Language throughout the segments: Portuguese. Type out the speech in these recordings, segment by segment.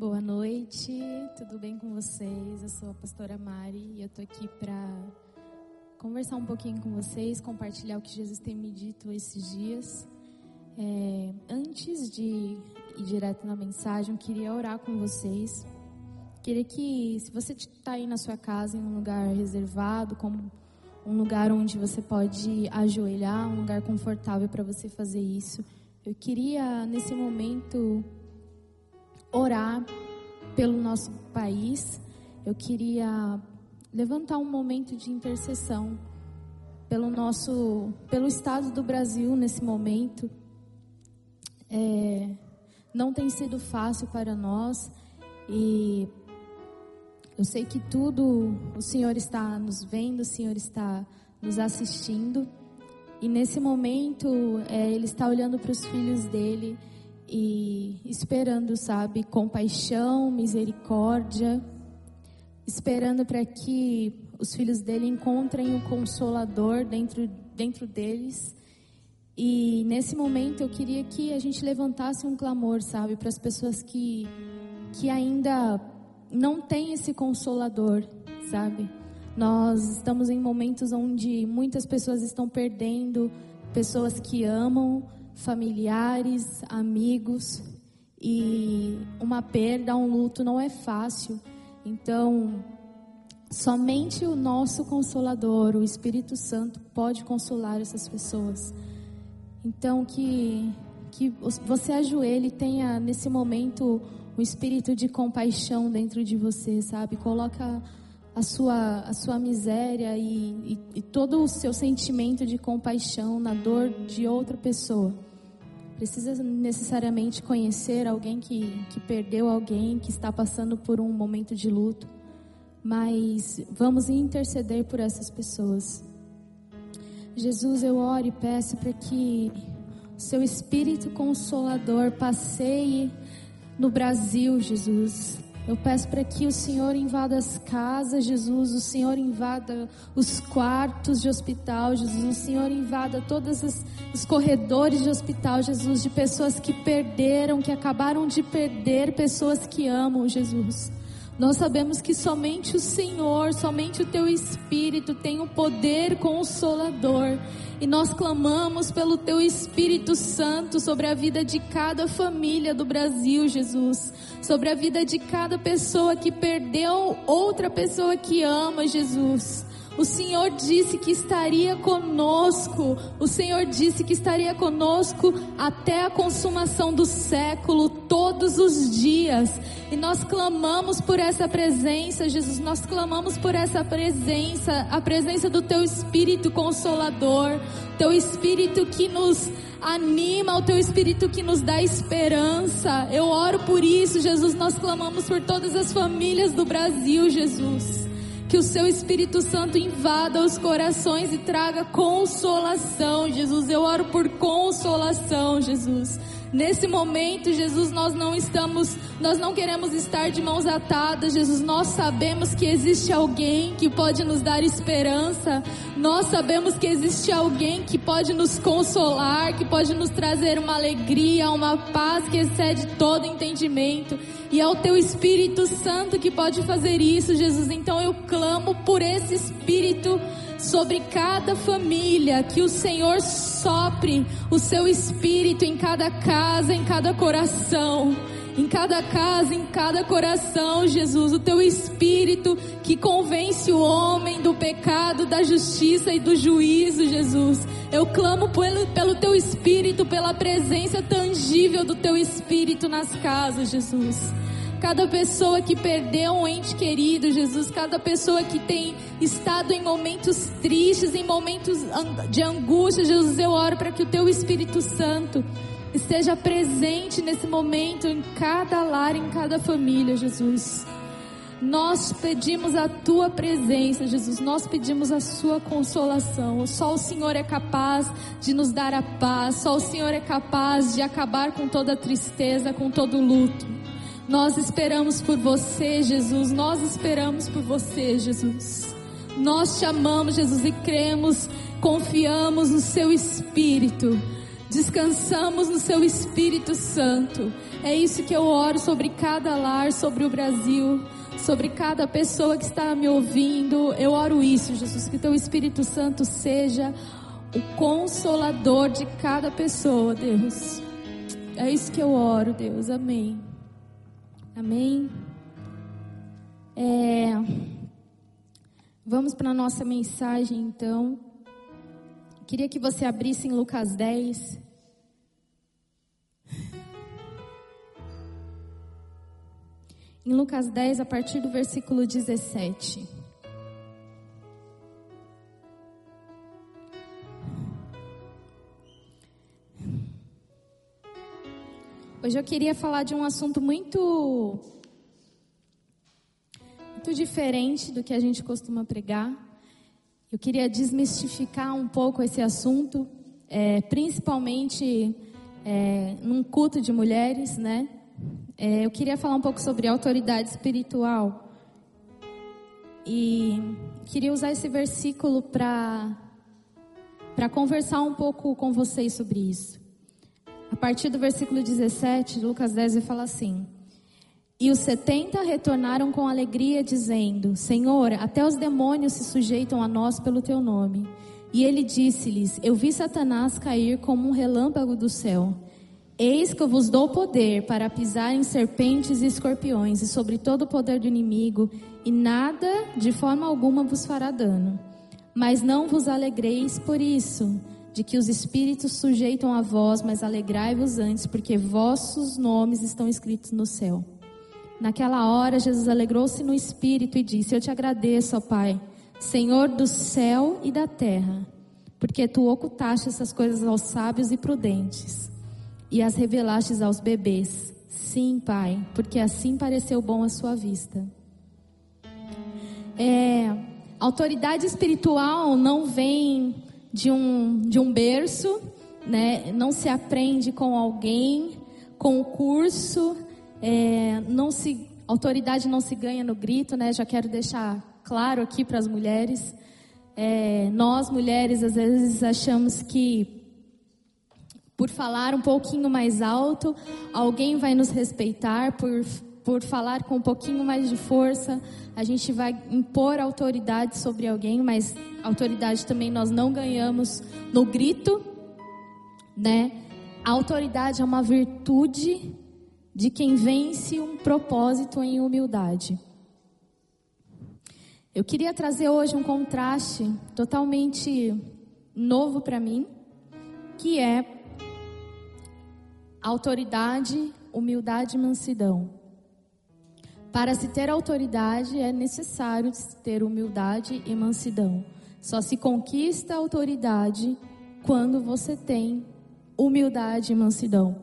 Boa noite, tudo bem com vocês? Eu sou a pastora Mari e eu tô aqui para conversar um pouquinho com vocês, compartilhar o que Jesus tem me dito esses dias. É, antes de ir direto na mensagem, eu queria orar com vocês. Queria que, se você está aí na sua casa, em um lugar reservado, como um lugar onde você pode ajoelhar, um lugar confortável para você fazer isso, eu queria, nesse momento, orar pelo nosso país. Eu queria levantar um momento de intercessão pelo nosso, pelo estado do Brasil nesse momento. É, não tem sido fácil para nós e eu sei que tudo o Senhor está nos vendo, o Senhor está nos assistindo e nesse momento é, Ele está olhando para os filhos dele e esperando, sabe, compaixão, misericórdia, esperando para que os filhos dele encontrem o consolador dentro, dentro deles. E nesse momento eu queria que a gente levantasse um clamor, sabe, para as pessoas que, que ainda não têm esse consolador, sabe? Nós estamos em momentos onde muitas pessoas estão perdendo pessoas que amam, familiares, amigos e uma perda, um luto não é fácil. Então, somente o nosso consolador, o Espírito Santo, pode consolar essas pessoas. Então, que que você ajoelhe e tenha nesse momento um espírito de compaixão dentro de você, sabe? Coloca a sua, a sua miséria e, e, e todo o seu sentimento de compaixão na dor de outra pessoa precisa necessariamente conhecer alguém que, que perdeu alguém, que está passando por um momento de luto, mas vamos interceder por essas pessoas. Jesus, eu oro e peço para que o seu Espírito Consolador passeie no Brasil, Jesus. Eu peço para que o Senhor invada as casas, Jesus, o Senhor invada os quartos de hospital, Jesus, o Senhor invada todos os corredores de hospital, Jesus, de pessoas que perderam, que acabaram de perder pessoas que amam, Jesus. Nós sabemos que somente o Senhor, somente o Teu Espírito tem o um poder consolador. E nós clamamos pelo Teu Espírito Santo sobre a vida de cada família do Brasil, Jesus. Sobre a vida de cada pessoa que perdeu outra pessoa que ama, Jesus. O Senhor disse que estaria conosco. O Senhor disse que estaria conosco até a consumação do século, todos os dias. E nós clamamos por essa presença, Jesus. Nós clamamos por essa presença, a presença do Teu Espírito Consolador, Teu Espírito que nos anima, o Teu Espírito que nos dá esperança. Eu oro por isso, Jesus. Nós clamamos por todas as famílias do Brasil, Jesus. Que o seu Espírito Santo invada os corações e traga consolação, Jesus. Eu oro por consolação, Jesus. Nesse momento, Jesus, nós não estamos, nós não queremos estar de mãos atadas, Jesus. Nós sabemos que existe alguém que pode nos dar esperança. Nós sabemos que existe alguém que pode nos consolar, que pode nos trazer uma alegria, uma paz que excede todo entendimento. E é o teu Espírito Santo que pode fazer isso, Jesus. Então eu clamo por esse Espírito sobre cada família, que o Senhor sopre o seu espírito em cada casa, em cada coração. Em cada casa, em cada coração, Jesus, o teu espírito que convence o homem do pecado, da justiça e do juízo, Jesus. Eu clamo pelo, pelo teu espírito, pela presença tangível do teu espírito nas casas, Jesus cada pessoa que perdeu um ente querido, Jesus, cada pessoa que tem estado em momentos tristes, em momentos de angústia, Jesus, eu oro para que o teu Espírito Santo esteja presente nesse momento em cada lar, em cada família, Jesus. Nós pedimos a tua presença, Jesus. Nós pedimos a sua consolação. Só o Senhor é capaz de nos dar a paz. Só o Senhor é capaz de acabar com toda tristeza, com todo luto. Nós esperamos por você, Jesus. Nós esperamos por você, Jesus. Nós te amamos, Jesus, e cremos, confiamos no seu Espírito. Descansamos no seu Espírito Santo. É isso que eu oro sobre cada lar, sobre o Brasil, sobre cada pessoa que está me ouvindo. Eu oro isso, Jesus, que teu Espírito Santo seja o consolador de cada pessoa, Deus. É isso que eu oro, Deus. Amém. Amém. É... Vamos para a nossa mensagem, então. Queria que você abrisse em Lucas 10. Em Lucas 10, a partir do versículo 17. Hoje eu queria falar de um assunto muito muito diferente do que a gente costuma pregar. Eu queria desmistificar um pouco esse assunto, é, principalmente é, num culto de mulheres, né? É, eu queria falar um pouco sobre autoridade espiritual e queria usar esse versículo para para conversar um pouco com vocês sobre isso. A partir do versículo 17, Lucas 10 vai falar assim: e os setenta retornaram com alegria, dizendo: Senhor, até os demônios se sujeitam a nós pelo teu nome. E ele disse-lhes: Eu vi Satanás cair como um relâmpago do céu. Eis que eu vos dou poder para pisar em serpentes e escorpiões e sobre todo o poder do inimigo, e nada, de forma alguma, vos fará dano. Mas não vos alegreis por isso, de que os espíritos sujeitam a vós, mas alegrai-vos antes, porque vossos nomes estão escritos no céu. Naquela hora, Jesus alegrou-se no espírito e disse: Eu te agradeço, ó Pai, Senhor do céu e da terra, porque tu ocultaste essas coisas aos sábios e prudentes e as revelaste aos bebês. Sim, Pai, porque assim pareceu bom à sua vista. É, autoridade espiritual não vem de um, de um berço, né? não se aprende com alguém, com o curso é, não se, autoridade não se ganha no grito, né? Já quero deixar claro aqui para as mulheres. É, nós mulheres às vezes achamos que por falar um pouquinho mais alto, alguém vai nos respeitar, por, por falar com um pouquinho mais de força, a gente vai impor autoridade sobre alguém, mas autoridade também nós não ganhamos no grito, né? A autoridade é uma virtude de quem vence um propósito em humildade. Eu queria trazer hoje um contraste totalmente novo para mim, que é autoridade, humildade e mansidão. Para se ter autoridade é necessário ter humildade e mansidão. Só se conquista autoridade quando você tem humildade e mansidão.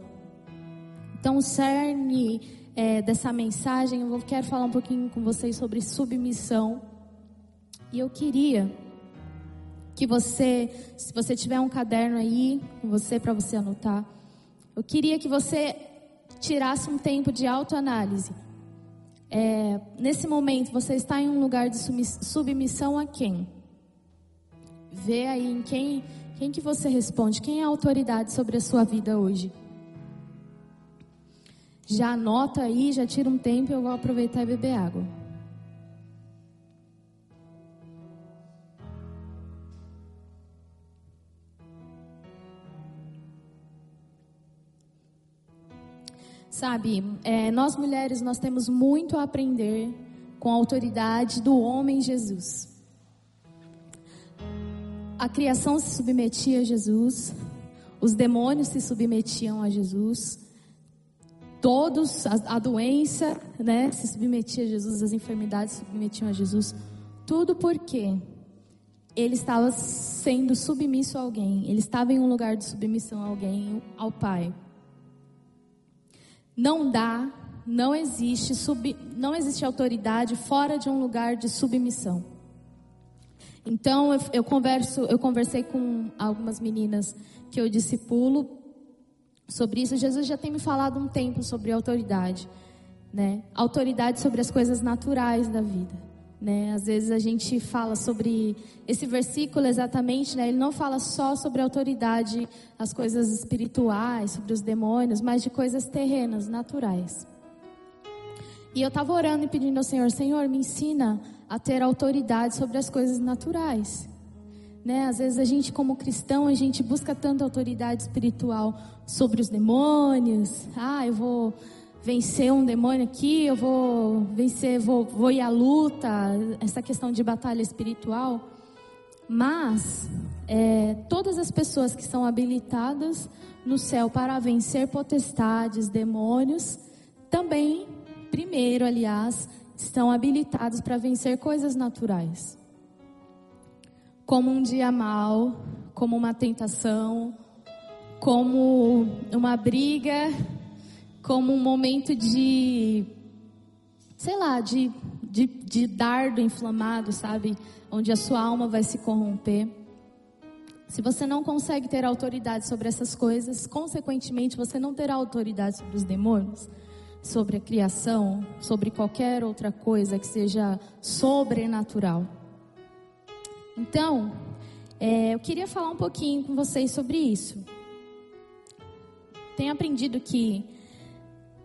Então, o cerne é, dessa mensagem, eu quero falar um pouquinho com vocês sobre submissão. E eu queria que você, se você tiver um caderno aí com você para você anotar, eu queria que você tirasse um tempo de autoanálise. É, nesse momento, você está em um lugar de submissão a quem? Vê aí em quem, quem que você responde, quem é a autoridade sobre a sua vida hoje. Já anota aí, já tira um tempo eu vou aproveitar e beber água. Sabe, é, nós mulheres, nós temos muito a aprender com a autoridade do homem Jesus. A criação se submetia a Jesus, os demônios se submetiam a Jesus, todos, a, a doença, né, se submetia a Jesus, as enfermidades se submetiam a Jesus. Tudo porque ele estava sendo submisso a alguém, ele estava em um lugar de submissão a alguém, ao Pai. Não dá, não existe, sub, não existe autoridade fora de um lugar de submissão. Então eu, eu converso, eu conversei com algumas meninas que eu discipulo sobre isso. Jesus já tem me falado um tempo sobre autoridade, né? Autoridade sobre as coisas naturais da vida. Né? Às vezes a gente fala sobre esse versículo exatamente, né? ele não fala só sobre autoridade, as coisas espirituais, sobre os demônios, mas de coisas terrenas, naturais. E eu estava orando e pedindo ao Senhor: Senhor, me ensina a ter autoridade sobre as coisas naturais. Né? Às vezes a gente, como cristão, a gente busca tanta autoridade espiritual sobre os demônios. Ah, eu vou vencer um demônio aqui, eu vou vencer, vou, vou ir à luta, essa questão de batalha espiritual. Mas é, todas as pessoas que são habilitadas no céu para vencer potestades, demônios, também, primeiro, aliás, estão habilitados para vencer coisas naturais. Como um dia mal, como uma tentação, como uma briga como um momento de, sei lá, de, de, de dardo inflamado, sabe? Onde a sua alma vai se corromper. Se você não consegue ter autoridade sobre essas coisas, consequentemente você não terá autoridade sobre os demônios, sobre a criação, sobre qualquer outra coisa que seja sobrenatural. Então, é, eu queria falar um pouquinho com vocês sobre isso. Tenho aprendido que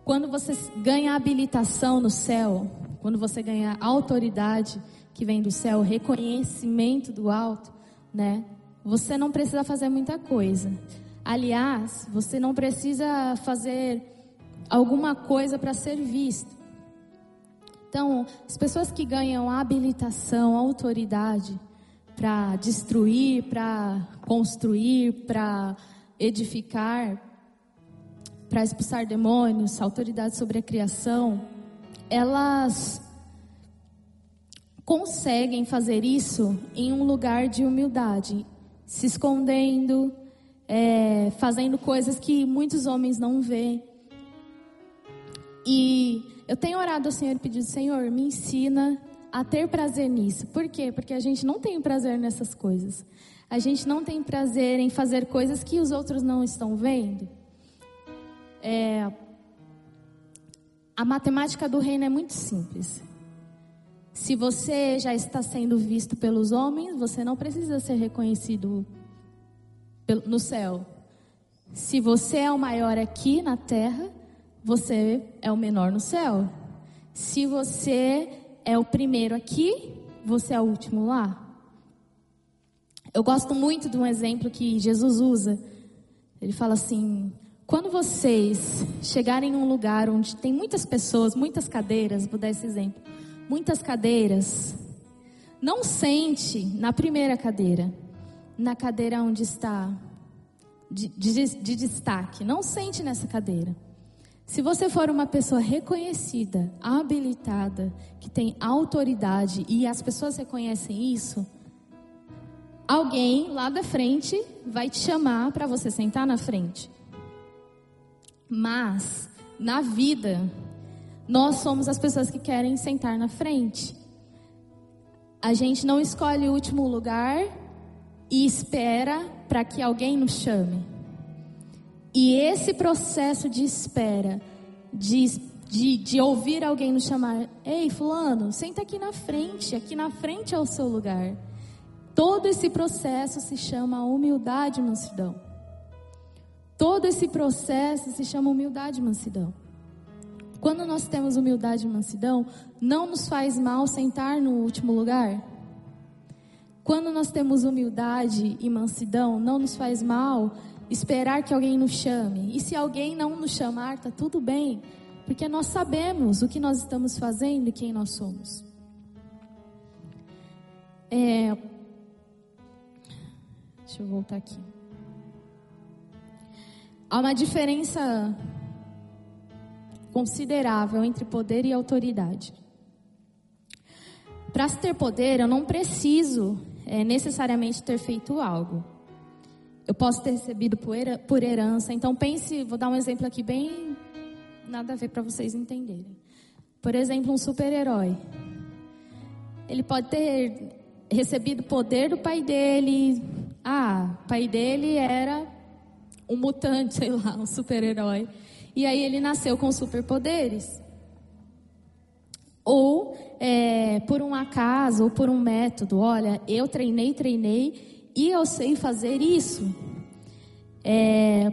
quando você ganha habilitação no céu, quando você ganha autoridade que vem do céu, reconhecimento do alto, né? Você não precisa fazer muita coisa. Aliás, você não precisa fazer alguma coisa para ser visto. Então, as pessoas que ganham habilitação, autoridade para destruir, para construir, para edificar, para expulsar demônios, autoridade sobre a criação, elas conseguem fazer isso em um lugar de humildade, se escondendo, é, fazendo coisas que muitos homens não vê. E eu tenho orado ao Senhor e pedido, Senhor, me ensina a ter prazer nisso. Por quê? Porque a gente não tem prazer nessas coisas. A gente não tem prazer em fazer coisas que os outros não estão vendo. É, a matemática do reino é muito simples. Se você já está sendo visto pelos homens, você não precisa ser reconhecido no céu. Se você é o maior aqui na terra, você é o menor no céu. Se você é o primeiro aqui, você é o último lá. Eu gosto muito de um exemplo que Jesus usa. Ele fala assim: quando vocês chegarem em um lugar onde tem muitas pessoas, muitas cadeiras, vou dar esse exemplo, muitas cadeiras, não sente na primeira cadeira, na cadeira onde está de, de, de destaque, não sente nessa cadeira. Se você for uma pessoa reconhecida, habilitada, que tem autoridade e as pessoas reconhecem isso, alguém lá da frente vai te chamar para você sentar na frente. Mas, na vida, nós somos as pessoas que querem sentar na frente. A gente não escolhe o último lugar e espera para que alguém nos chame. E esse processo de espera, de, de, de ouvir alguém nos chamar, ei, Fulano, senta aqui na frente, aqui na frente é o seu lugar. Todo esse processo se chama humildade mansidão. Todo esse processo se chama humildade e mansidão. Quando nós temos humildade e mansidão, não nos faz mal sentar no último lugar. Quando nós temos humildade e mansidão, não nos faz mal esperar que alguém nos chame. E se alguém não nos chamar, tá tudo bem, porque nós sabemos o que nós estamos fazendo e quem nós somos. É... Deixa eu voltar aqui. Há uma diferença considerável entre poder e autoridade. Para ter poder, eu não preciso é, necessariamente ter feito algo. Eu posso ter recebido por herança. Então pense, vou dar um exemplo aqui bem nada a ver para vocês entenderem. Por exemplo, um super-herói. Ele pode ter recebido poder do pai dele. Ah, o pai dele era um mutante, sei lá, um super-herói. E aí ele nasceu com superpoderes. ou é, por um acaso, ou por um método. Olha, eu treinei, treinei e eu sei fazer isso. É,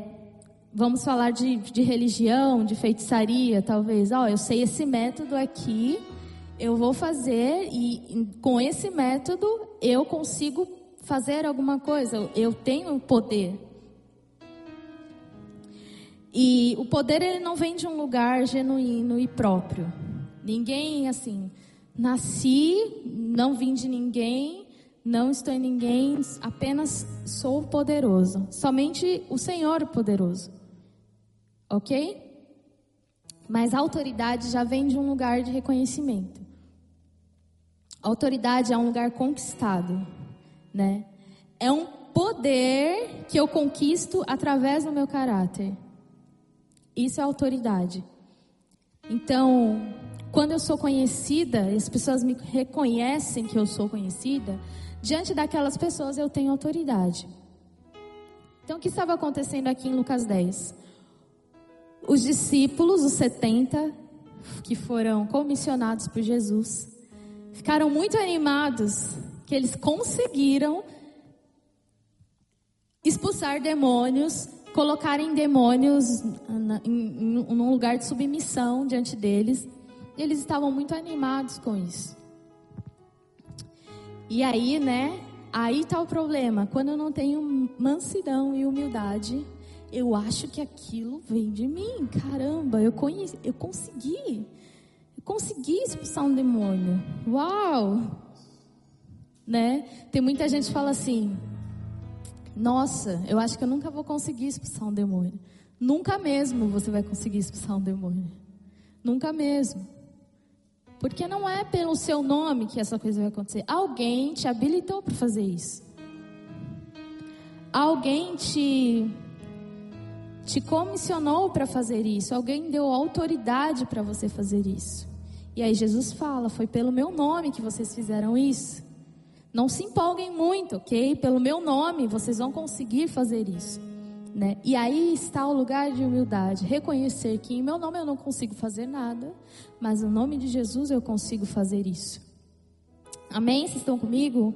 vamos falar de, de religião, de feitiçaria, talvez. Ó, eu sei esse método aqui, eu vou fazer e com esse método eu consigo fazer alguma coisa. Eu tenho poder. E o poder ele não vem de um lugar genuíno e próprio. Ninguém assim, nasci, não vim de ninguém, não estou em ninguém, apenas sou poderoso. Somente o Senhor é poderoso. OK? Mas a autoridade já vem de um lugar de reconhecimento. A autoridade é um lugar conquistado, né? É um poder que eu conquisto através do meu caráter. Isso é autoridade. Então, quando eu sou conhecida, as pessoas me reconhecem que eu sou conhecida, diante daquelas pessoas eu tenho autoridade. Então, o que estava acontecendo aqui em Lucas 10? Os discípulos, os 70, que foram comissionados por Jesus, ficaram muito animados que eles conseguiram expulsar demônios colocarem demônios em, um lugar de submissão diante deles. E eles estavam muito animados com isso. E aí, né? Aí tá o problema. Quando eu não tenho mansidão e humildade, eu acho que aquilo vem de mim. Caramba, eu conheci, eu consegui. Eu consegui expulsar um demônio. Uau! Né? Tem muita gente que fala assim: nossa, eu acho que eu nunca vou conseguir expulsar um demônio. Nunca mesmo você vai conseguir expulsar um demônio. Nunca mesmo. Porque não é pelo seu nome que essa coisa vai acontecer. Alguém te habilitou para fazer isso. Alguém te te comissionou para fazer isso. Alguém deu autoridade para você fazer isso. E aí Jesus fala: "Foi pelo meu nome que vocês fizeram isso". Não se empolguem muito, ok? Pelo meu nome, vocês vão conseguir fazer isso. Né? E aí está o lugar de humildade, reconhecer que em meu nome eu não consigo fazer nada, mas no nome de Jesus eu consigo fazer isso. Amém? Vocês estão comigo?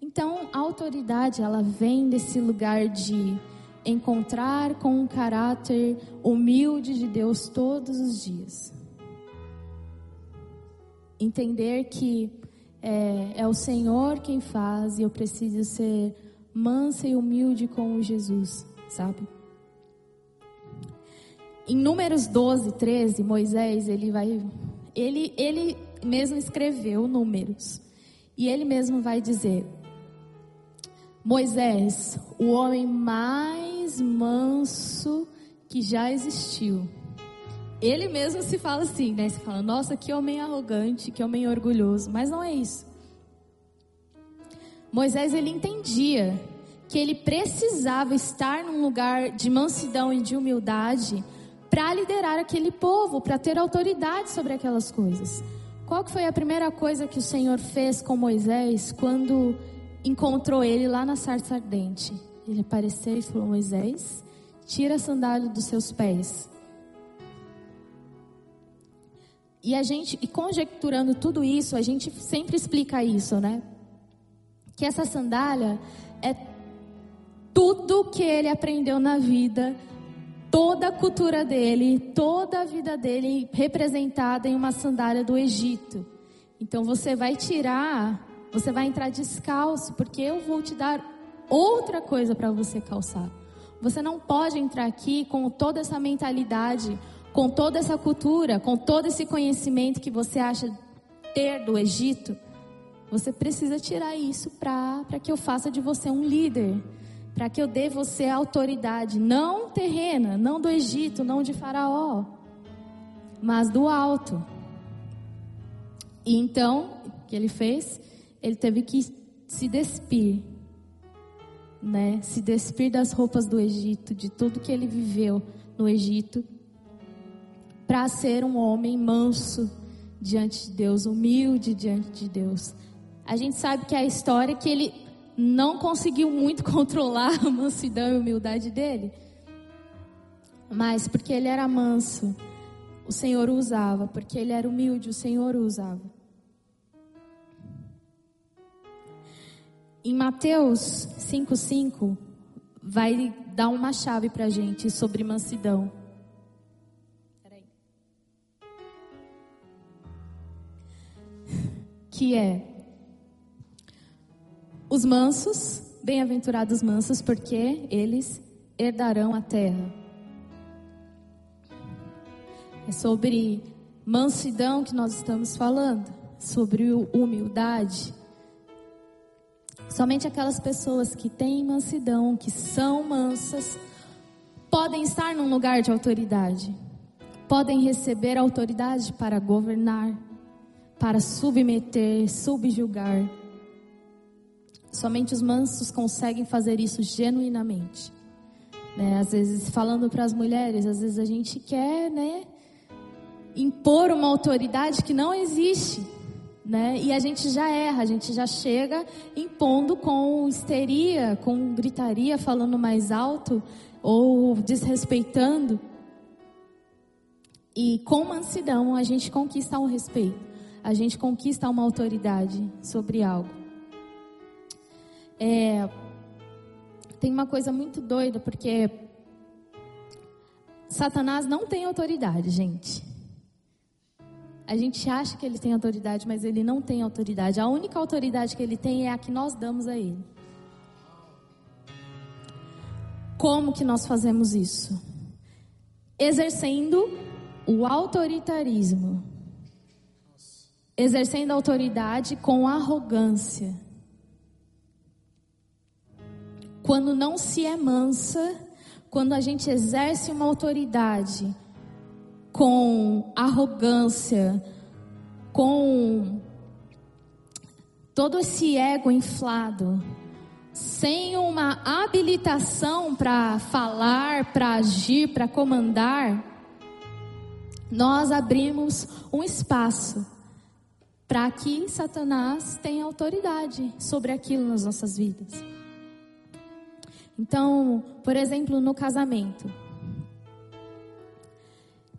Então, a autoridade, ela vem desse lugar de encontrar com um caráter humilde de Deus todos os dias. Entender que é, é o Senhor quem faz e eu preciso ser mansa e humilde com Jesus, sabe? Em Números 12, 13, Moisés, ele vai ele ele mesmo escreveu Números. E ele mesmo vai dizer: Moisés, o homem mais manso que já existiu. Ele mesmo se fala assim, né? Se fala, nossa, que homem arrogante, que homem orgulhoso. Mas não é isso. Moisés, ele entendia que ele precisava estar num lugar de mansidão e de humildade para liderar aquele povo, para ter autoridade sobre aquelas coisas. Qual que foi a primeira coisa que o Senhor fez com Moisés quando encontrou ele lá na sarça ardente? Ele apareceu e falou: Moisés, tira a sandália dos seus pés E a gente, e conjecturando tudo isso, a gente sempre explica isso, né? Que essa sandália é tudo que ele aprendeu na vida, toda a cultura dele, toda a vida dele representada em uma sandália do Egito. Então você vai tirar, você vai entrar descalço, porque eu vou te dar outra coisa para você calçar. Você não pode entrar aqui com toda essa mentalidade com toda essa cultura, com todo esse conhecimento que você acha ter do Egito, você precisa tirar isso para que eu faça de você um líder, para que eu dê você autoridade, não terrena, não do Egito, não de Faraó, mas do alto. E então, o que ele fez? Ele teve que se despir, né? Se despir das roupas do Egito, de tudo que ele viveu no Egito para ser um homem manso diante de Deus, humilde diante de Deus. A gente sabe que a história é que ele não conseguiu muito controlar a mansidão e humildade dele. Mas porque ele era manso, o Senhor o usava, porque ele era humilde, o Senhor o usava. Em Mateus 5,5, vai dar uma chave para a gente sobre mansidão. Que é: os mansos, bem-aventurados mansos, porque eles herdarão a terra. É sobre mansidão que nós estamos falando, sobre humildade. Somente aquelas pessoas que têm mansidão, que são mansas, podem estar num lugar de autoridade, podem receber autoridade para governar, para submeter, subjugar. Somente os mansos conseguem fazer isso genuinamente. Né? Às vezes, falando para as mulheres, às vezes a gente quer né, impor uma autoridade que não existe né? E a gente já erra, a gente já chega impondo com histeria, com gritaria, falando mais alto ou desrespeitando. E com mansidão a gente conquista um respeito, a gente conquista uma autoridade sobre algo. É, tem uma coisa muito doida, porque Satanás não tem autoridade, gente. A gente acha que ele tem autoridade, mas ele não tem autoridade. A única autoridade que ele tem é a que nós damos a ele. Como que nós fazemos isso? Exercendo o autoritarismo. Exercendo autoridade com arrogância. Quando não se é mansa, quando a gente exerce uma autoridade com arrogância, com todo esse ego inflado, sem uma habilitação para falar, para agir, para comandar, nós abrimos um espaço para que Satanás tenha autoridade sobre aquilo nas nossas vidas. Então, por exemplo, no casamento,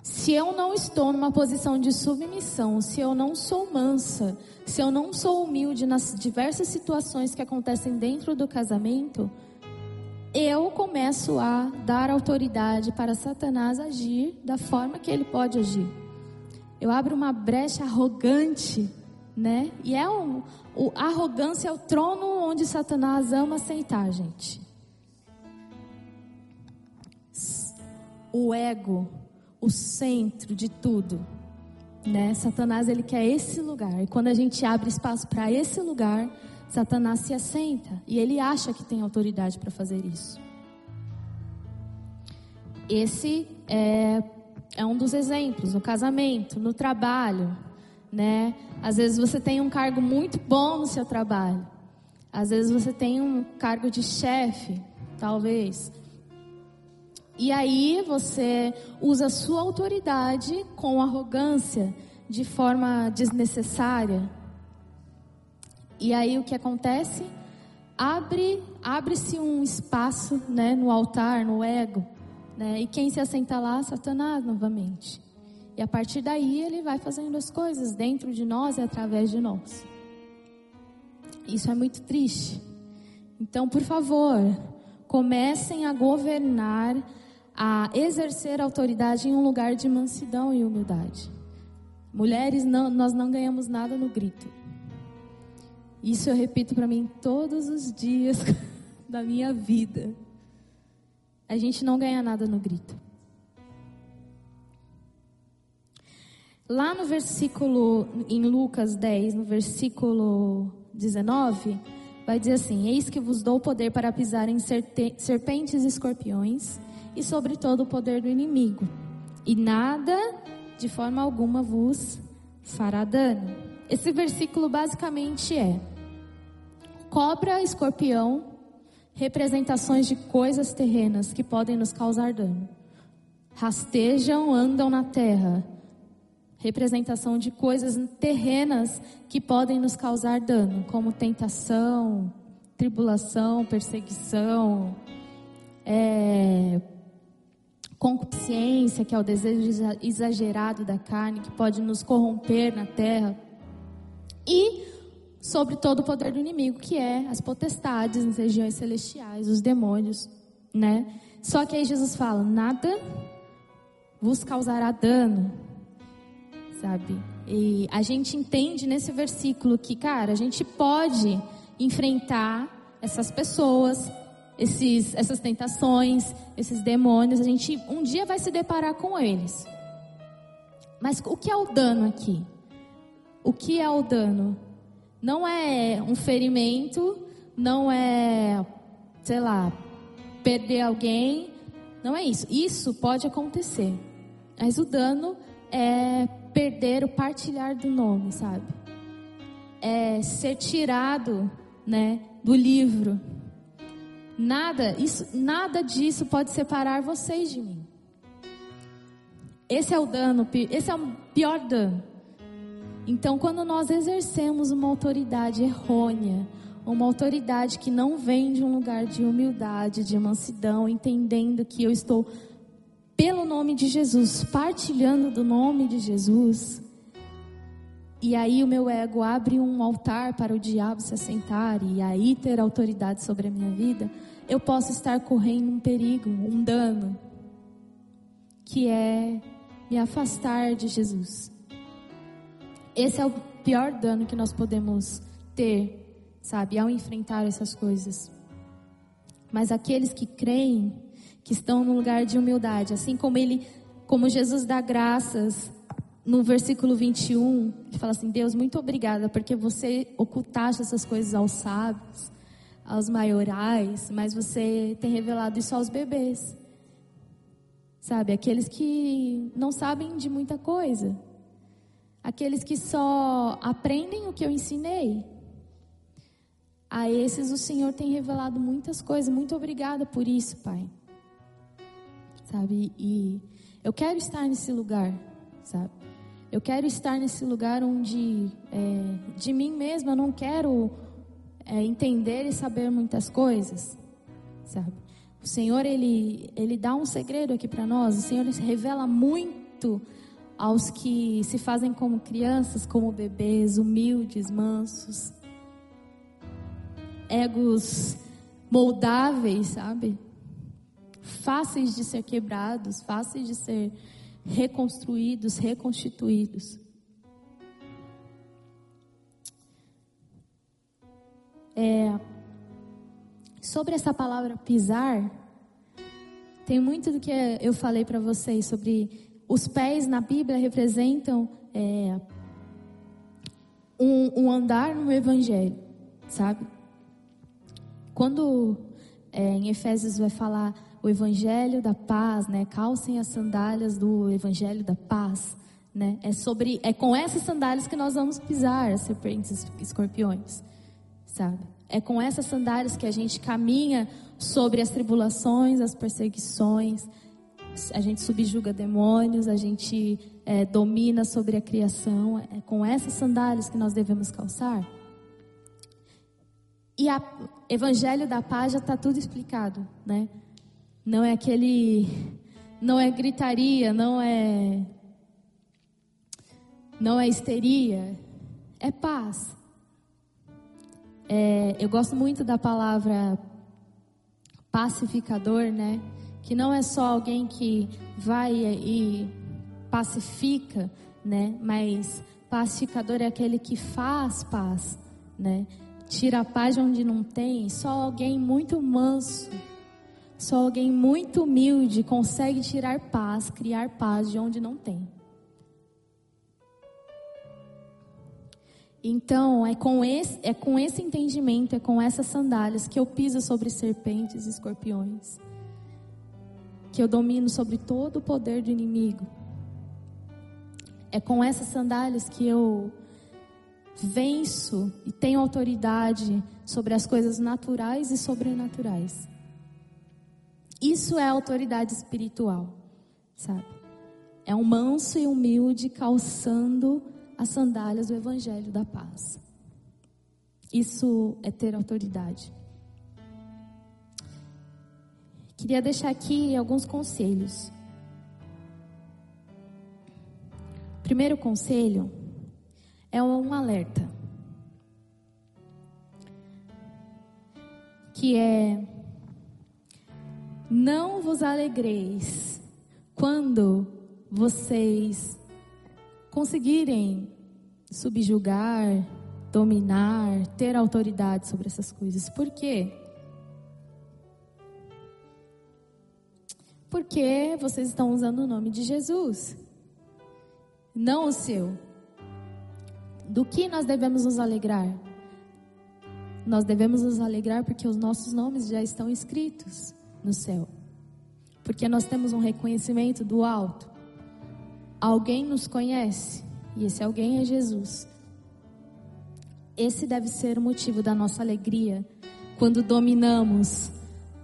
se eu não estou numa posição de submissão, se eu não sou mansa, se eu não sou humilde nas diversas situações que acontecem dentro do casamento, eu começo a dar autoridade para Satanás agir da forma que ele pode agir. Eu abro uma brecha arrogante, né? E é um, o, a arrogância é o trono onde Satanás ama sentar, gente. O ego o centro de tudo. Né? Satanás ele quer esse lugar. E quando a gente abre espaço para esse lugar, Satanás se assenta e ele acha que tem autoridade para fazer isso. Esse é, é um dos exemplos no casamento, no trabalho, né? Às vezes você tem um cargo muito bom no seu trabalho. Às vezes você tem um cargo de chefe, talvez. E aí você usa a sua autoridade com arrogância, de forma desnecessária. E aí o que acontece? Abre, abre-se um espaço, né, no altar, no ego, né? E quem se assenta lá, Satanás novamente. E a partir daí ele vai fazendo as coisas dentro de nós e através de nós. Isso é muito triste. Então, por favor, comecem a governar a exercer autoridade em um lugar de mansidão e humildade. Mulheres, não, nós não ganhamos nada no grito. Isso eu repito para mim todos os dias da minha vida. A gente não ganha nada no grito. Lá no versículo, em Lucas 10, no versículo 19, vai dizer assim: Eis que vos dou poder para pisar em serpentes e escorpiões e sobre todo o poder do inimigo. E nada, de forma alguma, vos fará dano. Esse versículo basicamente é: cobra, escorpião, representações de coisas terrenas que podem nos causar dano. Rastejam, andam na terra. Representação de coisas terrenas que podem nos causar dano, como tentação, tribulação, perseguição, é, concupiscência, que é o desejo exagerado da carne, que pode nos corromper na terra, e sobre todo o poder do inimigo, que é as potestades nas regiões celestiais, os demônios, né? Só que aí Jesus fala: nada vos causará dano, sabe? E a gente entende nesse versículo que, cara, a gente pode enfrentar essas pessoas, esses, essas tentações, esses demônios, a gente um dia vai se deparar com eles. Mas o que é o dano aqui? O que é o dano? Não é um ferimento, não é, sei lá, perder alguém, não é isso. Isso pode acontecer. Mas o dano é perder o partilhar do nome, sabe? É ser tirado, né, do livro. Nada, isso, nada disso pode separar vocês de mim. Esse é o dano, esse é o pior dano. Então, quando nós exercemos uma autoridade errônea, uma autoridade que não vem de um lugar de humildade, de mansidão, entendendo que eu estou pelo nome de Jesus, partilhando do nome de Jesus, e aí o meu ego abre um altar para o diabo se assentar e aí ter autoridade sobre a minha vida, eu posso estar correndo um perigo, um dano, que é me afastar de Jesus. Esse é o pior dano que nós podemos ter, sabe, ao enfrentar essas coisas. Mas aqueles que creem, que estão no lugar de humildade, assim como ele, como Jesus dá graças no versículo 21, ele fala assim: Deus, muito obrigada, porque você ocultaste essas coisas aos sábios, aos maiorais, mas você tem revelado isso aos bebês. Sabe, aqueles que não sabem de muita coisa, aqueles que só aprendem o que eu ensinei. A esses o Senhor tem revelado muitas coisas. Muito obrigada por isso, Pai. Sabe, e eu quero estar nesse lugar, sabe? Eu quero estar nesse lugar onde, é, de mim mesma, eu não quero é, entender e saber muitas coisas, sabe? O Senhor, Ele, Ele dá um segredo aqui para nós. O Senhor revela muito aos que se fazem como crianças, como bebês, humildes, mansos, egos moldáveis, sabe? Fáceis de ser quebrados, fáceis de ser reconstruídos, reconstituídos. É, sobre essa palavra pisar, tem muito do que eu falei para vocês sobre os pés na Bíblia representam é, um, um, andar no Evangelho, sabe? Quando é, em Efésios vai falar o evangelho da paz, né? Calcem as sandálias do evangelho da paz, né? É sobre é com essas sandálias que nós vamos pisar as serpentes escorpiões, sabe? É com essas sandálias que a gente caminha sobre as tribulações, as perseguições, a gente subjuga demônios, a gente é, domina sobre a criação. É com essas sandálias que nós devemos calçar. E a Evangelho da Paz já está tudo explicado, né? Não é aquele. Não é gritaria, não é. Não é histeria. É paz. É, eu gosto muito da palavra pacificador, né? Que não é só alguém que vai e pacifica, né? Mas pacificador é aquele que faz paz, né? Tira a paz de onde não tem. Só alguém muito manso só alguém muito humilde consegue tirar paz, criar paz de onde não tem. Então, é com, esse, é com esse entendimento, é com essas sandálias que eu piso sobre serpentes e escorpiões. Que eu domino sobre todo o poder do inimigo. É com essas sandálias que eu venço e tenho autoridade sobre as coisas naturais e sobrenaturais. Isso é autoridade espiritual, sabe? É um manso e humilde calçando as sandálias do evangelho da paz. Isso é ter autoridade. Queria deixar aqui alguns conselhos. Primeiro conselho é um alerta. Que é não vos alegreis quando vocês conseguirem subjugar, dominar, ter autoridade sobre essas coisas. Por quê? Porque vocês estão usando o nome de Jesus, não o seu. Do que nós devemos nos alegrar? Nós devemos nos alegrar porque os nossos nomes já estão escritos no céu. Porque nós temos um reconhecimento do alto. Alguém nos conhece e esse alguém é Jesus. Esse deve ser o motivo da nossa alegria quando dominamos,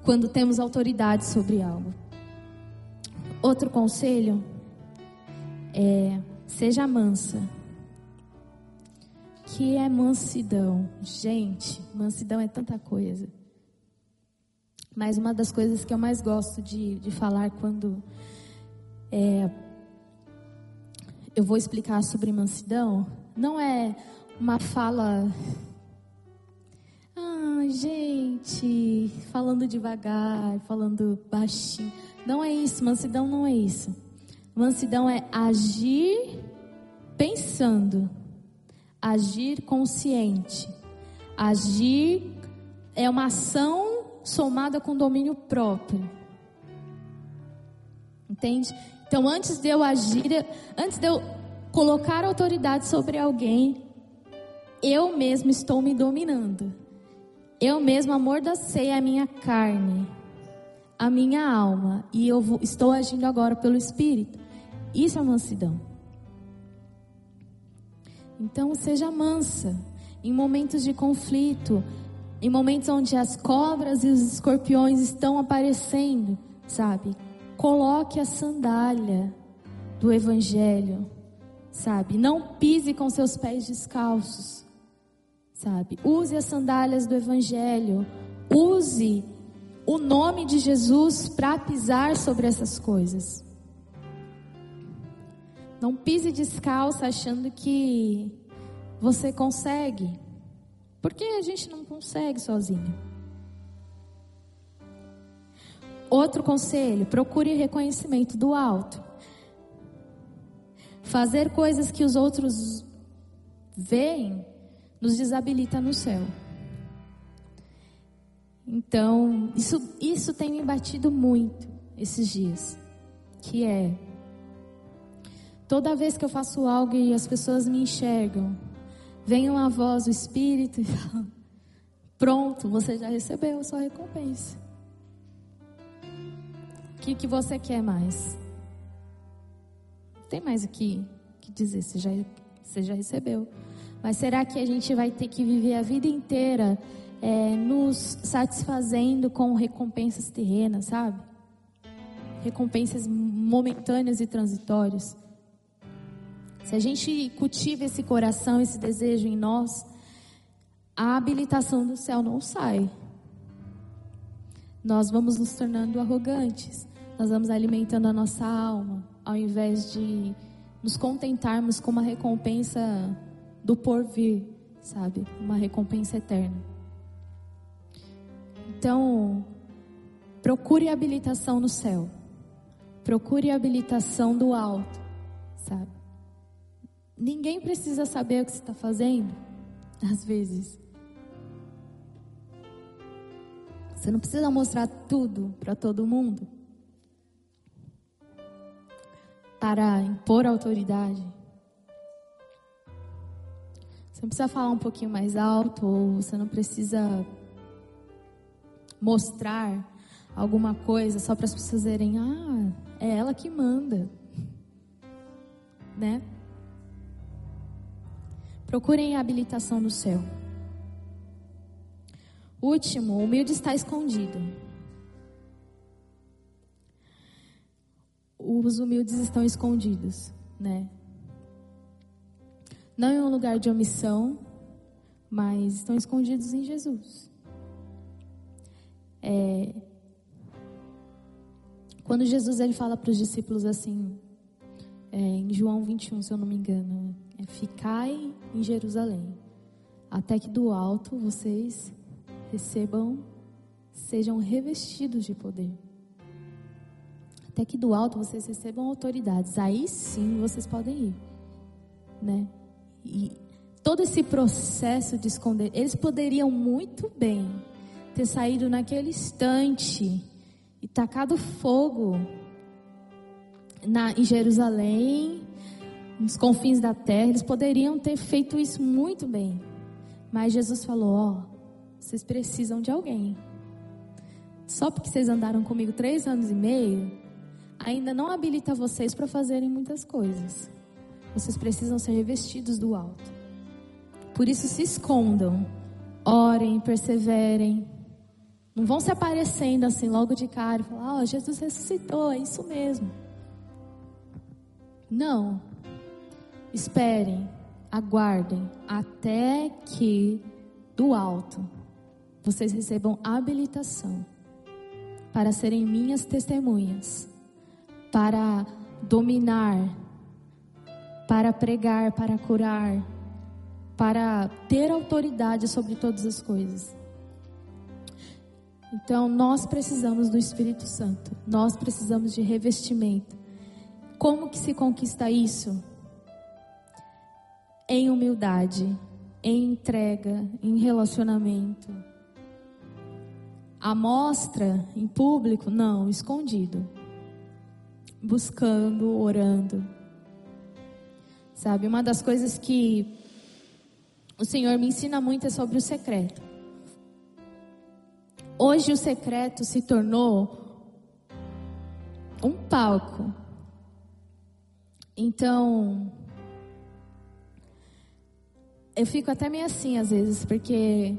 quando temos autoridade sobre algo. Outro conselho é seja mansa. Que é mansidão? Gente, mansidão é tanta coisa. Mas uma das coisas que eu mais gosto de, de falar quando é, eu vou explicar sobre mansidão não é uma fala. Ah, gente, falando devagar, falando baixinho. Não é isso, mansidão não é isso. Mansidão é agir pensando, agir consciente. Agir é uma ação somada com domínio próprio. Entende? Então, antes de eu agir, antes de eu colocar autoridade sobre alguém, eu mesmo estou me dominando. Eu mesmo amordacei a minha carne, a minha alma, e eu vou, estou agindo agora pelo Espírito. Isso é mansidão. Então, seja mansa em momentos de conflito, em momentos onde as cobras e os escorpiões estão aparecendo, sabe? Coloque a sandália do Evangelho, sabe? Não pise com seus pés descalços, sabe? Use as sandálias do Evangelho, use o nome de Jesus para pisar sobre essas coisas. Não pise descalço achando que você consegue, porque a gente não consegue sozinho. Outro conselho: procure reconhecimento do alto. Fazer coisas que os outros veem nos desabilita no céu. Então, isso, isso tem me batido muito esses dias. Que é, toda vez que eu faço algo e as pessoas me enxergam, vem uma voz do Espírito e fala: Pronto, você já recebeu a sua recompensa que, que você quer mais? Tem mais o que, que dizer, você já, você já recebeu. Mas será que a gente vai ter que viver a vida inteira é, nos satisfazendo com recompensas terrenas, sabe? Recompensas momentâneas e transitórias. Se a gente cultiva esse coração, esse desejo em nós, a habilitação do céu não sai. Nós vamos nos tornando arrogantes nós vamos alimentando a nossa alma, ao invés de nos contentarmos com uma recompensa do porvir, sabe? Uma recompensa eterna. Então, procure habilitação no céu. Procure habilitação do alto, sabe? Ninguém precisa saber o que você está fazendo, às vezes. Você não precisa mostrar tudo para todo mundo. para impor autoridade. Você não precisa falar um pouquinho mais alto, ou você não precisa mostrar alguma coisa só para as pessoas dizerem: ah, é ela que manda. Né? Procurem a habilitação no céu. Último, o humilde está escondido. os humildes estão escondidos, né? Não em um lugar de omissão, mas estão escondidos em Jesus. É, quando Jesus ele fala para os discípulos assim, é, em João 21, se eu não me engano. É, Ficai em Jerusalém, até que do alto vocês recebam, sejam revestidos de poder. Até que do alto vocês recebam autoridades. Aí sim vocês podem ir, né? E todo esse processo de esconder, eles poderiam muito bem ter saído naquele instante e tacado fogo na, em Jerusalém, nos confins da terra, eles poderiam ter feito isso muito bem. Mas Jesus falou: Ó, oh, vocês precisam de alguém. Só porque vocês andaram comigo três anos e meio, ainda não habilita vocês para fazerem muitas coisas. Vocês precisam ser revestidos do alto. Por isso, se escondam, orem, perseverem. Não vão se aparecendo assim logo de cara e falar: Ó, oh, Jesus ressuscitou, é isso mesmo. Não. Esperem, aguardem até que do alto vocês recebam habilitação para serem minhas testemunhas, para dominar, para pregar, para curar, para ter autoridade sobre todas as coisas. Então, nós precisamos do Espírito Santo, nós precisamos de revestimento. Como que se conquista isso? Em humildade, em entrega, em relacionamento. A mostra em público? Não, escondido. Buscando, orando. Sabe, uma das coisas que o Senhor me ensina muito é sobre o secreto. Hoje o secreto se tornou um palco então, eu fico até meio assim às vezes, porque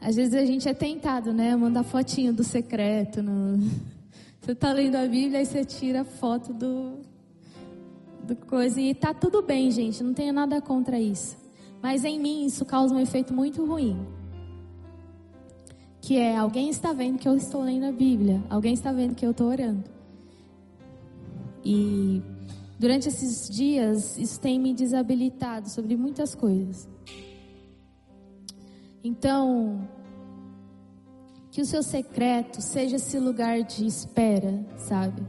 às vezes a gente é tentado, né? Mandar fotinho do secreto. No... Você está lendo a Bíblia e você tira foto do, do coisa. E tá tudo bem, gente. Não tenho nada contra isso. Mas em mim isso causa um efeito muito ruim. Que é alguém está vendo que eu estou lendo a Bíblia. Alguém está vendo que eu estou orando. E Durante esses dias, isso tem me desabilitado sobre muitas coisas. Então, que o seu secreto seja esse lugar de espera, sabe?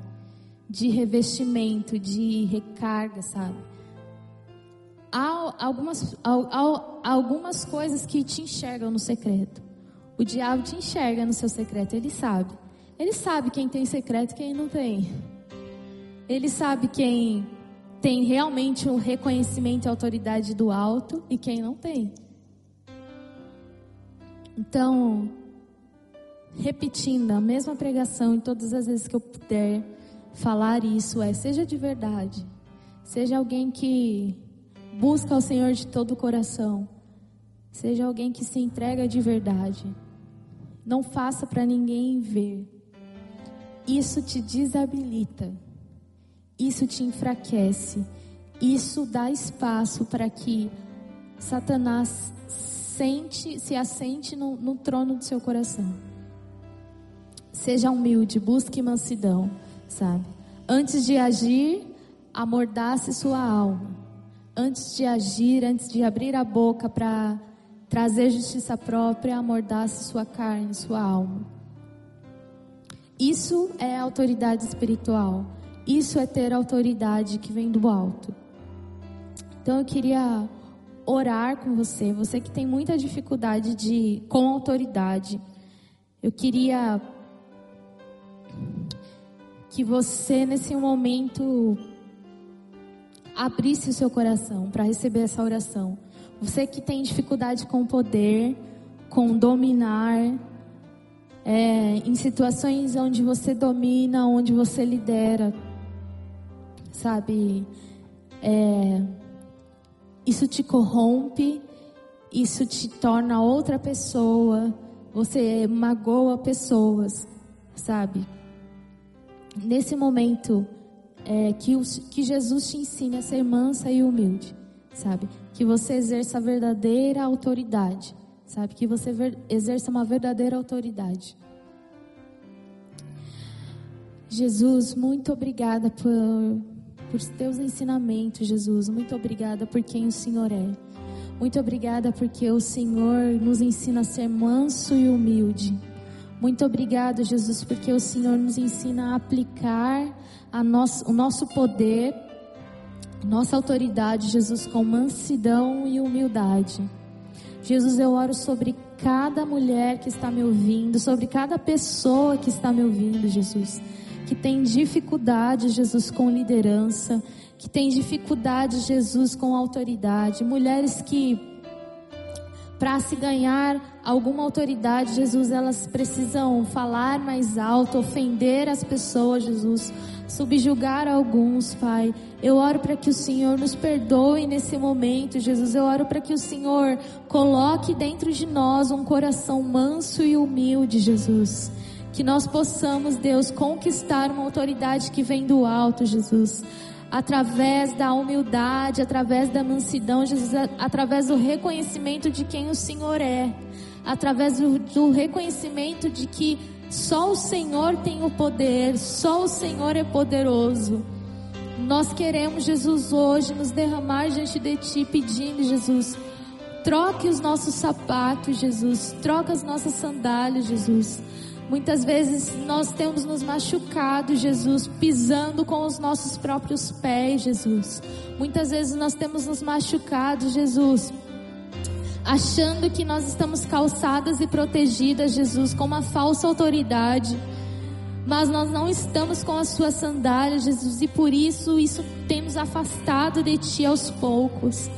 De revestimento, de recarga, sabe? Há algumas, há, há algumas coisas que te enxergam no secreto. O diabo te enxerga no seu secreto, ele sabe. Ele sabe quem tem secreto e quem não tem. Ele sabe quem tem realmente o reconhecimento e autoridade do alto e quem não tem. Então, repetindo a mesma pregação em todas as vezes que eu puder falar isso é: seja de verdade, seja alguém que busca o Senhor de todo o coração, seja alguém que se entrega de verdade. Não faça para ninguém ver. Isso te desabilita isso te enfraquece. Isso dá espaço para que Satanás sente, se assente no, no trono do seu coração. Seja humilde, busque mansidão, sabe? Antes de agir, amordace sua alma. Antes de agir, antes de abrir a boca para trazer justiça própria, amordace sua carne, sua alma. Isso é autoridade espiritual. Isso é ter autoridade que vem do alto. Então eu queria orar com você, você que tem muita dificuldade de com autoridade. Eu queria que você nesse momento abrisse o seu coração para receber essa oração. Você que tem dificuldade com poder, com dominar, é, em situações onde você domina, onde você lidera, sabe? É, isso te corrompe, isso te torna outra pessoa, você magoa pessoas, sabe? Nesse momento, é, que, que Jesus te ensine a ser mansa e humilde, sabe? Que você exerça a verdadeira autoridade, sabe? Que você ver, exerça uma verdadeira autoridade. Jesus, muito obrigada por por teus ensinamentos, Jesus. Muito obrigada por quem o Senhor é. Muito obrigada porque o Senhor nos ensina a ser manso e humilde. Muito obrigada, Jesus, porque o Senhor nos ensina a aplicar a nosso, o nosso poder, nossa autoridade, Jesus, com mansidão e humildade. Jesus, eu oro sobre cada mulher que está me ouvindo, sobre cada pessoa que está me ouvindo, Jesus, que tem dificuldade, Jesus, com liderança, que tem dificuldade, Jesus, com autoridade, mulheres que para se ganhar alguma autoridade, Jesus, elas precisam falar mais alto, ofender as pessoas, Jesus, subjugar alguns, Pai. Eu oro para que o Senhor nos perdoe nesse momento, Jesus. Eu oro para que o Senhor coloque dentro de nós um coração manso e humilde, Jesus. Que nós possamos, Deus, conquistar uma autoridade que vem do alto, Jesus através da humildade, através da mansidão, Jesus, através do reconhecimento de quem o Senhor é, através do, do reconhecimento de que só o Senhor tem o poder, só o Senhor é poderoso. Nós queremos, Jesus, hoje nos derramar diante de Ti, pedindo, Jesus, troque os nossos sapatos, Jesus, troca as nossas sandálias, Jesus. Muitas vezes nós temos nos machucado, Jesus, pisando com os nossos próprios pés, Jesus. Muitas vezes nós temos nos machucado, Jesus, achando que nós estamos calçadas e protegidas, Jesus, com uma falsa autoridade. Mas nós não estamos com as suas sandálias, Jesus, e por isso isso tem nos afastado de ti aos poucos.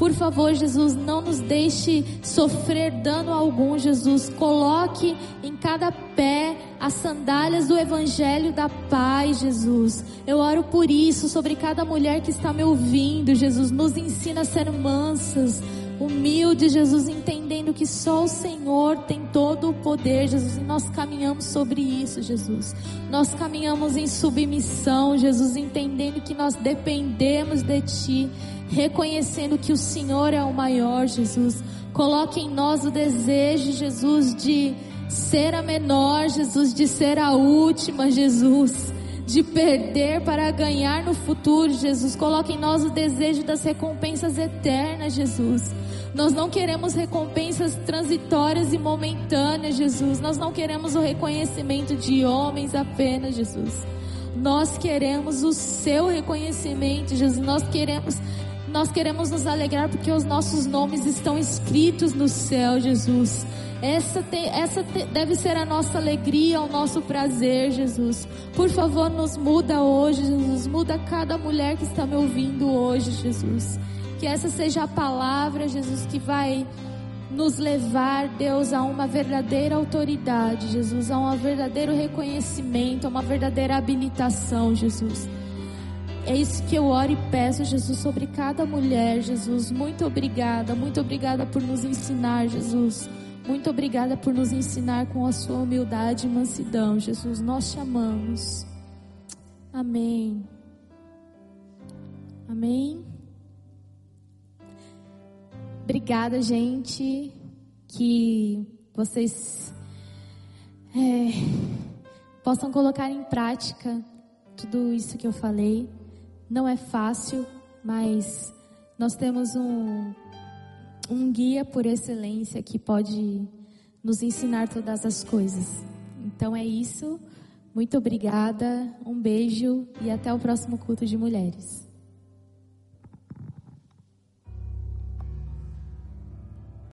Por favor, Jesus, não nos deixe sofrer dano algum, Jesus. Coloque em cada pé as sandálias do Evangelho da paz, Jesus. Eu oro por isso sobre cada mulher que está me ouvindo, Jesus. Nos ensina a ser mansas, humildes, Jesus, entendendo que só o Senhor tem todo o poder, Jesus. E nós caminhamos sobre isso, Jesus. Nós caminhamos em submissão, Jesus, entendendo que nós dependemos de Ti reconhecendo que o Senhor é o maior, Jesus. Coloque em nós o desejo, Jesus, de ser a menor, Jesus, de ser a última, Jesus, de perder para ganhar no futuro, Jesus. Coloque em nós o desejo das recompensas eternas, Jesus. Nós não queremos recompensas transitórias e momentâneas, Jesus. Nós não queremos o reconhecimento de homens apenas, Jesus. Nós queremos o seu reconhecimento, Jesus. Nós queremos nós queremos nos alegrar porque os nossos nomes estão escritos no céu, Jesus. Essa, essa te, deve ser a nossa alegria, o nosso prazer, Jesus. Por favor, nos muda hoje, Jesus. Muda cada mulher que está me ouvindo hoje, Jesus. Que essa seja a palavra, Jesus, que vai nos levar, Deus, a uma verdadeira autoridade, Jesus, a um verdadeiro reconhecimento, a uma verdadeira habilitação, Jesus. É isso que eu oro e peço, Jesus, sobre cada mulher, Jesus. Muito obrigada, muito obrigada por nos ensinar, Jesus. Muito obrigada por nos ensinar com a sua humildade e mansidão, Jesus. Nós te amamos. Amém. Amém. Obrigada, gente. Que vocês é, possam colocar em prática tudo isso que eu falei. Não é fácil, mas nós temos um, um guia por excelência que pode nos ensinar todas as coisas. Então é isso. Muito obrigada, um beijo e até o próximo culto de mulheres.